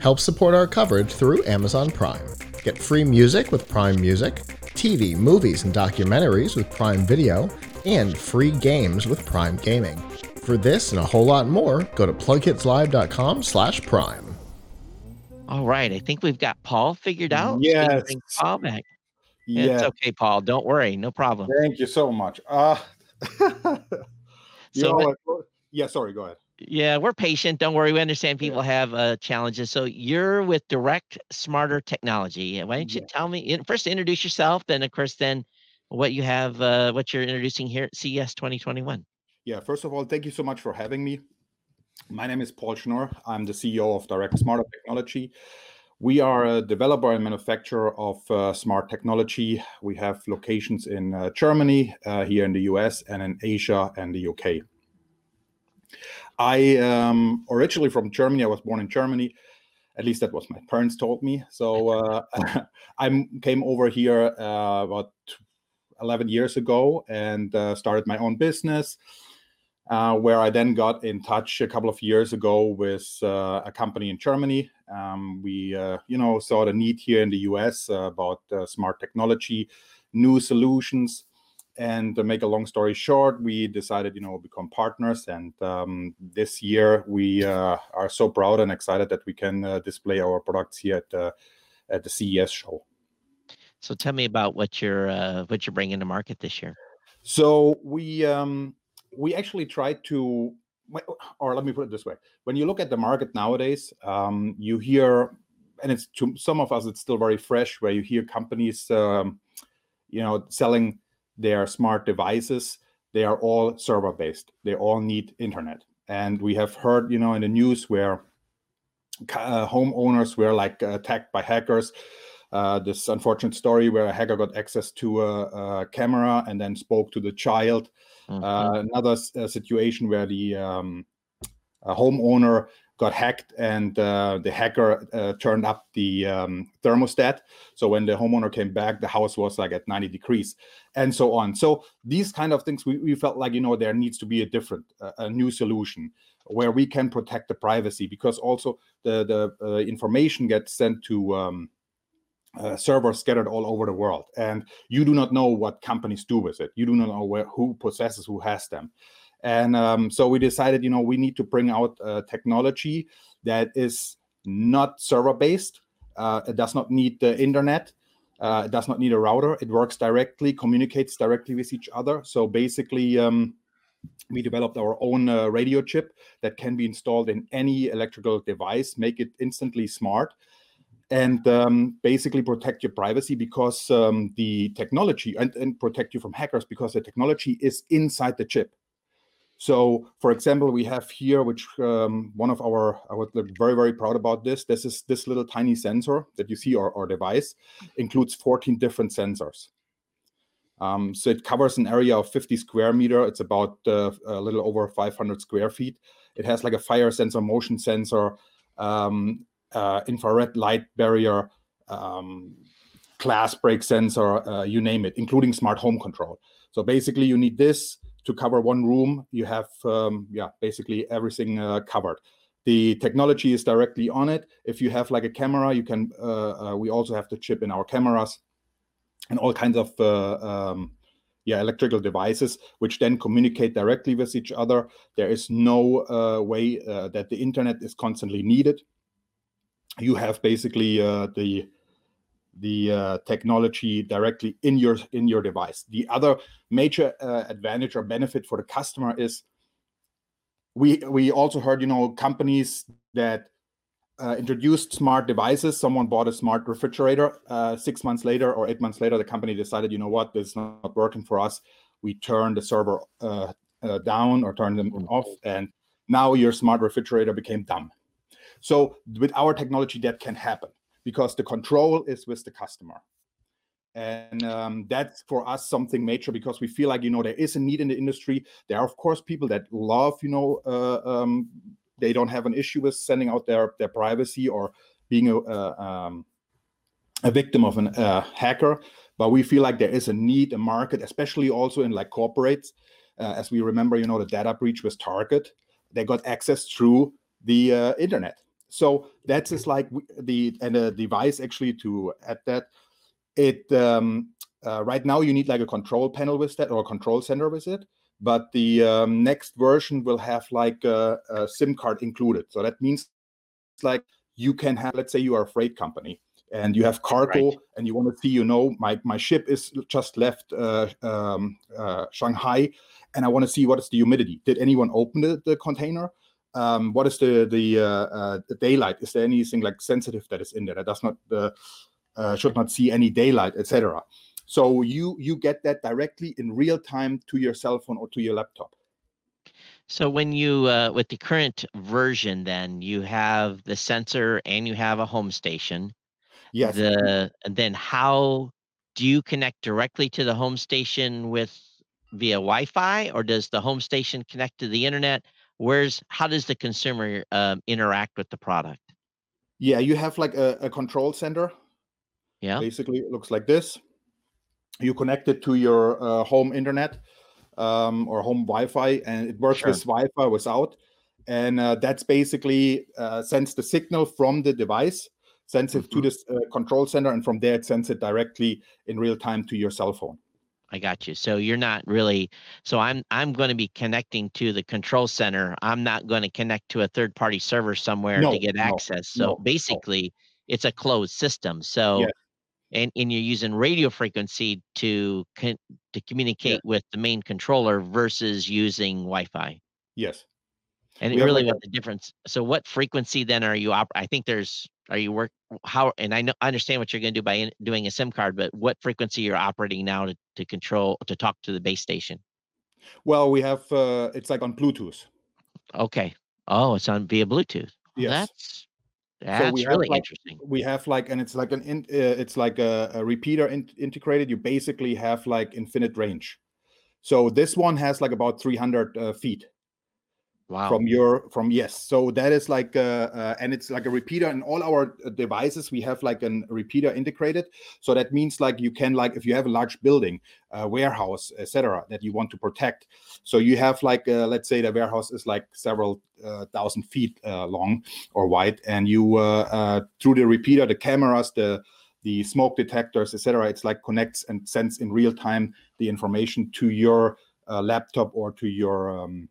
Help support our coverage through Amazon Prime. Get free music with Prime Music, TV, movies, and documentaries with Prime Video, and free games with Prime Gaming. For this and a whole lot more, go to plugkidslive.com/prime. All right, I think we've got Paul figured out. Yes. Paul back. Yeah. It's okay, Paul. Don't worry. No problem. Thank you so much. Uh, So know yeah, sorry, go ahead. Yeah, we're patient. Don't worry. We understand people have uh, challenges. So you're with Direct Smarter Technology. Why don't you Yeah. tell me first introduce yourself, then of course then what you have, uh, what you're introducing here at CES 2021. Yeah, first of all, thank you so much for having me. My name is Paul Schnorr. I'm the CEO of Direct Smarter Technology. We are a developer and manufacturer of uh, smart technology. We have locations in uh, Germany, uh, here in the US, and in Asia and the UK. I am originally from Germany. I was born in Germany. At least that was my parents told me. So uh, I came over here uh, about 11 years ago and uh, started my own business. Uh, where I then got in touch a couple of years ago with uh, a company in Germany. Um, we, uh, you know, saw the need here in the US uh, about uh, smart technology, new solutions, and to make a long story short, we decided, you know, become partners. And um, this year, we uh, are so proud and excited that we can uh, display our products here at the at the CES show. So tell me about what you're uh, what you're bringing to market this year. So we um, we actually try to, or let me put it this way: when you look at the market nowadays, um, you hear, and it's to some of us, it's still very fresh, where you hear companies, um, you know, selling their smart devices. They are all server based. They all need internet, and we have heard, you know, in the news where uh, homeowners were like attacked by hackers. Uh, this unfortunate story where a hacker got access to a, a camera and then spoke to the child. Uh, another s- uh, situation where the um, a homeowner got hacked and uh, the hacker uh, turned up the um, thermostat. So when the homeowner came back, the house was like at 90 degrees, and so on. So these kind of things, we, we felt like you know there needs to be a different, uh, a new solution where we can protect the privacy because also the the uh, information gets sent to. Um, uh, servers scattered all over the world and you do not know what companies do with it. You do not know where who possesses who has them. And um, so we decided you know we need to bring out uh, technology that is not server based uh, it does not need the internet uh, it does not need a router it works directly communicates directly with each other. So basically um, we developed our own uh, radio chip that can be installed in any electrical device make it instantly smart and um, basically protect your privacy because um, the technology and, and protect you from hackers because the technology is inside the chip. So, for example, we have here, which um, one of our, I was very, very proud about this. This is this little tiny sensor that you see, our device includes 14 different sensors. Um, so it covers an area of 50 square meter. It's about uh, a little over 500 square feet. It has like a fire sensor, motion sensor, um, uh, infrared light barrier, um, glass break sensor, uh, you name it, including smart home control. So basically, you need this to cover one room. You have, um, yeah, basically everything uh, covered. The technology is directly on it. If you have like a camera, you can. Uh, uh, we also have the chip in our cameras, and all kinds of. Uh, um, yeah, electrical devices which then communicate directly with each other. There is no uh, way uh, that the internet is constantly needed you have basically uh, the the uh, technology directly in your in your device. The other major uh, advantage or benefit for the customer is we we also heard you know companies that uh, introduced smart devices. Someone bought a smart refrigerator. Uh, six months later or eight months later, the company decided, you know what, this is not working for us. We turn the server uh, down or turn them off, and now your smart refrigerator became dumb. So with our technology, that can happen because the control is with the customer. And um, that's for us something major because we feel like, you know, there is a need in the industry. There are, of course, people that love, you know, uh, um, they don't have an issue with sending out their their privacy or being a a, um, a victim of a uh, hacker but we feel like there is a need a market especially also in like corporates uh, as we remember you know the data breach was target they got access through the uh, internet so that's just like the and a device actually to add that. It um, uh, right now you need like a control panel with that or a control center with it but the um, next version will have like a, a, sim card included. So that means like you can have let's say you are a freight company and you have cargo right. and you want to see you know my my ship is just left uh, um, uh, shanghai and i want to see what is the humidity. Did anyone open the, the container um, what is the the, uh, uh the daylight is there anything like sensitive that is in there that does not uh, uh, should not see any daylight etc so you you get that directly in real time to your cell phone or to your laptop. So when you uh, with the current version, then you have the sensor and you have a home station. Yes. The and then how do you connect directly to the home station with via Wi-Fi, or does the home station connect to the internet? Where's how does the consumer um, interact with the product? Yeah, you have like a, a control center. Yeah. Basically, it looks like this you connect it to your uh, home internet um, or home Wi-Fi, and it works sure. with Wi-Fi without. And uh, that's basically uh, sends the signal from the device, sends it mm-hmm. to this uh, control center, and from there it sends it directly in real time to your cell phone. I got you. So you're not really. So I'm I'm going to be connecting to the control center. I'm not going to connect to a third party server somewhere no, to get no, access. So no, basically, it's a closed system. So yes and, and you're using radio frequency to con- to communicate with the main controller versus using Wi-Fi. Yes. And we really what the difference. So what frequency then are you op- I think there's are you work how and I know I understand what you're going to do by in, doing a SIM card, but what frequency you're operating now to, to control to talk to the base station? Well, we have uh it's like on Bluetooth. Okay. Oh, it's on via Bluetooth. Yes. That's that's so really like, interesting. We have like, and it's like an, in, uh, it's like a, a repeater in, integrated. You basically have like infinite range. So this one has like about 300 uh, feet wow. from your from yes. So that is like uh, uh, and it's like a repeater in all our uh, devices. We have like a repeater integrated. So that means like you can like if you have a large building uh, warehouse etc that you want to protect. So you have like uh, let's say the warehouse is like several uh, thousand feet long or wide and you through the repeater the cameras the the smoke detectors etc it's like connects and sends in real time the information to your laptop or to your um,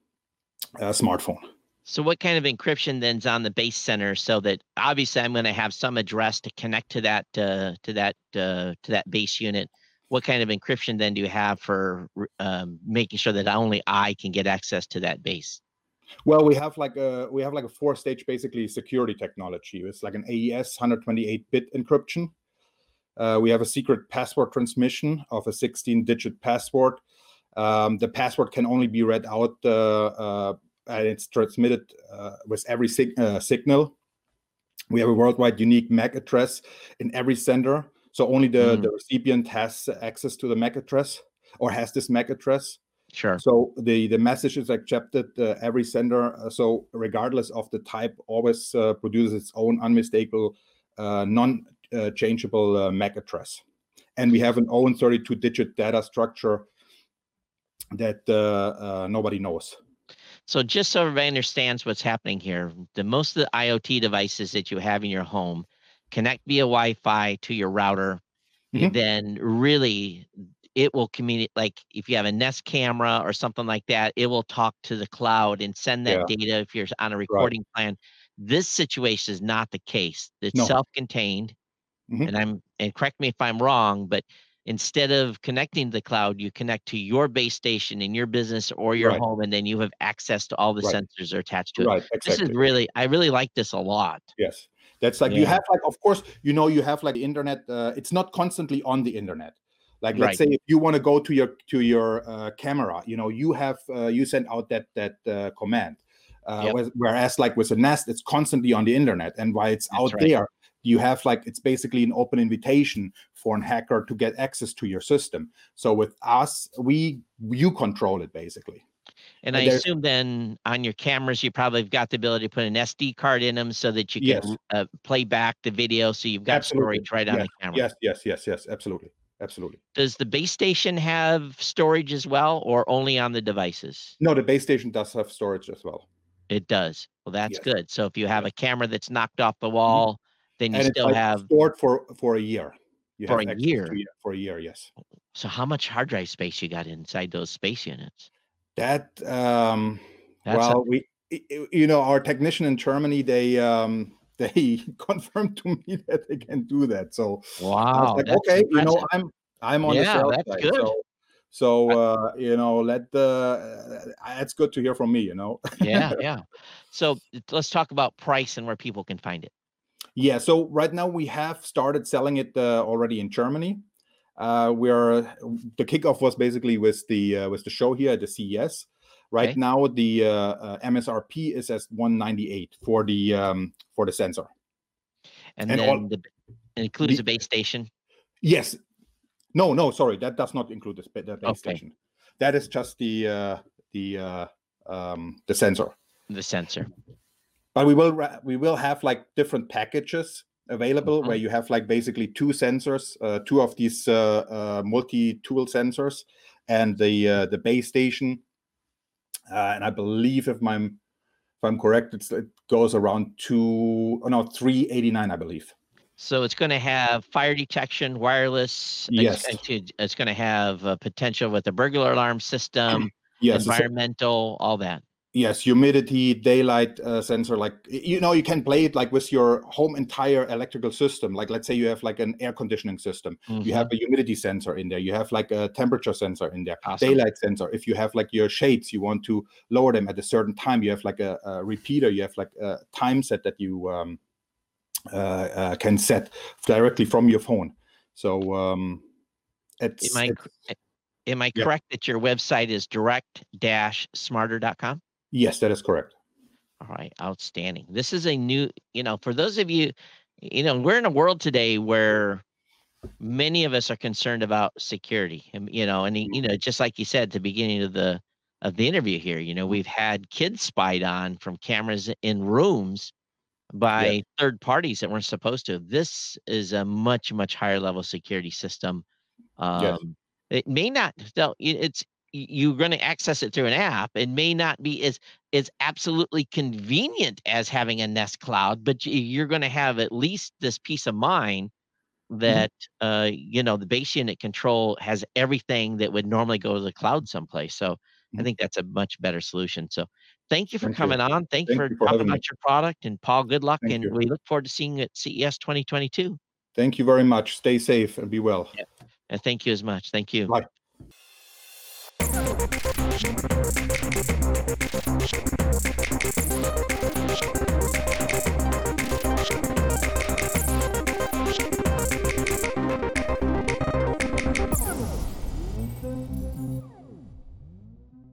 uh, smartphone. So, what kind of encryption then's on the base center so that obviously I'm going to have some address to connect to that uh, to that uh, to that base unit? What kind of encryption then do you have for um, making sure that only I can get access to that base? Well, we have like a we have like a four stage basically security technology. It's like an AES 128 bit encryption. Uh, we have a secret password transmission of a 16 digit password um, the password can only be read out uh, uh, and it's transmitted uh, with every sig- signal. We have a worldwide unique MAC address in every sender. So only the, mm. the recipient has access to the MAC address or has this MAC address. Sure. So the the message is accepted uh, every sender. Uh, so regardless of the type, always uh, produces its own unmistakable, non-changeable MAC address. And we have an own 32-digit data structure that uh, uh, nobody knows. So just so everybody understands what's happening here, the most of the IoT devices that you have in your home connect via Wi-Fi to your router. Mm-hmm. Then really it will communicate like if you have a Nest camera or something like that, it will talk to the cloud and send that yeah. data if you're on a recording right. plan. This situation is not the case. It's no. self-contained. Mm-hmm. And I'm and correct me if I'm wrong, but instead of connecting to the cloud, you connect to your base station in your business or your right. home, and then you have access to all the right. sensors that are attached to it. Right, exactly. This is really, I really like this a lot. Yes. That's like yeah. you have like, of course, you know, you have like the internet. Uh, it's not constantly on the internet. Like, let's right. say if you want to go to your to your uh, camera, you know, you have uh, you send out that that uh, command. Uh, yep. Whereas, like with a Nest, it's constantly on the internet, and why it's That's out right. there, you have like it's basically an open invitation for an hacker to get access to your system so with us we you control it basically And And I assume then on your cameras, you probably have got the ability to put an SD card in them so that you Yes. can uh, play back the video. So you've got Absolutely. storage right on the camera. Yes, yes, yes, yes, absolutely, absolutely. Does the base station have storage as well, or only on the devices? No, the base station does have storage as well, It does. Well, that's Yes. good. So if you have a camera that's knocked off the wall, then you and still have. stored for for a year. You For a to year? for a year. Yes. So how much hard drive space you got inside those space units? That um, That's a- well, we i- i- you know our technician in Germany they um they confirmed to me that they can do that. So Wow. like, okay, you know. I'm I'm on Yeah, the that's side. good. So, so uh, you know, let the uh, that's good to hear from me. You know. yeah, yeah. So let's talk about price and where people can find it. Yeah, so right now we have started selling it uh, already in Germany. Uh, we're the kickoff was basically with the uh, with the show here at the CES. Right Okay. now, the uh, uh, MSRP is at 198 for the um, for the sensor. And, And then all- the, it includes the- a base station. Yes, no, no, sorry, that does not include the, the base Okay. station. That is just the uh, the uh, um, the sensor. the sensor. But we will we will have like different packages available Mhm. where you have like basically two sensors uh, two of these uh, uh, multi-tool sensors and the uh, the base station uh, and i believe if i'm if i'm correct it's, it goes around two oh no 389 i believe So it's going to have fire detection, wireless. Yes. It's going to, it's going to have a potential with a burglar alarm system, yes environmental, all that. Yes humidity daylight uh, sensor like you know you can play it like with your home entire electrical system like let's say you have like an air conditioning system you Mhm. have a humidity sensor in there you have like a temperature sensor in there Awesome. daylight sensor if you have like your shades you want to lower them at a certain time you have like a, a repeater you have like a time set that you um, uh, uh, can set directly from your phone so um, it's, Am I, it's- am I yeah. correct that your website is direct-smarter.com? Yes that is correct All right, outstanding. This is a new, you know, for those of you, you know, we're in a world today where many of us are concerned about security. And you know, and you know, just like you said at the beginning of the of the interview here, you know, we've had kids spied on from cameras in rooms by third parties that weren't supposed to. This is a much, much higher level security system. Um, Yes. It may not. though, It's you're going to access it through an app. It may not be as as absolutely convenient as having a Nest Cloud, but you're going to have at least this peace of mind that uh, you know the base unit control has everything that would normally go to the cloud someplace. So I Mhm. think that's a much better solution. So thank you for Thank you. coming on. Thank, you Thank for you for talking having me. about your product. And Paul, good luck. Thank and you. we look forward to seeing you at CES 2022. thank you very much stay safe and be well And thank you as much. Thank you. Bye. Thank you.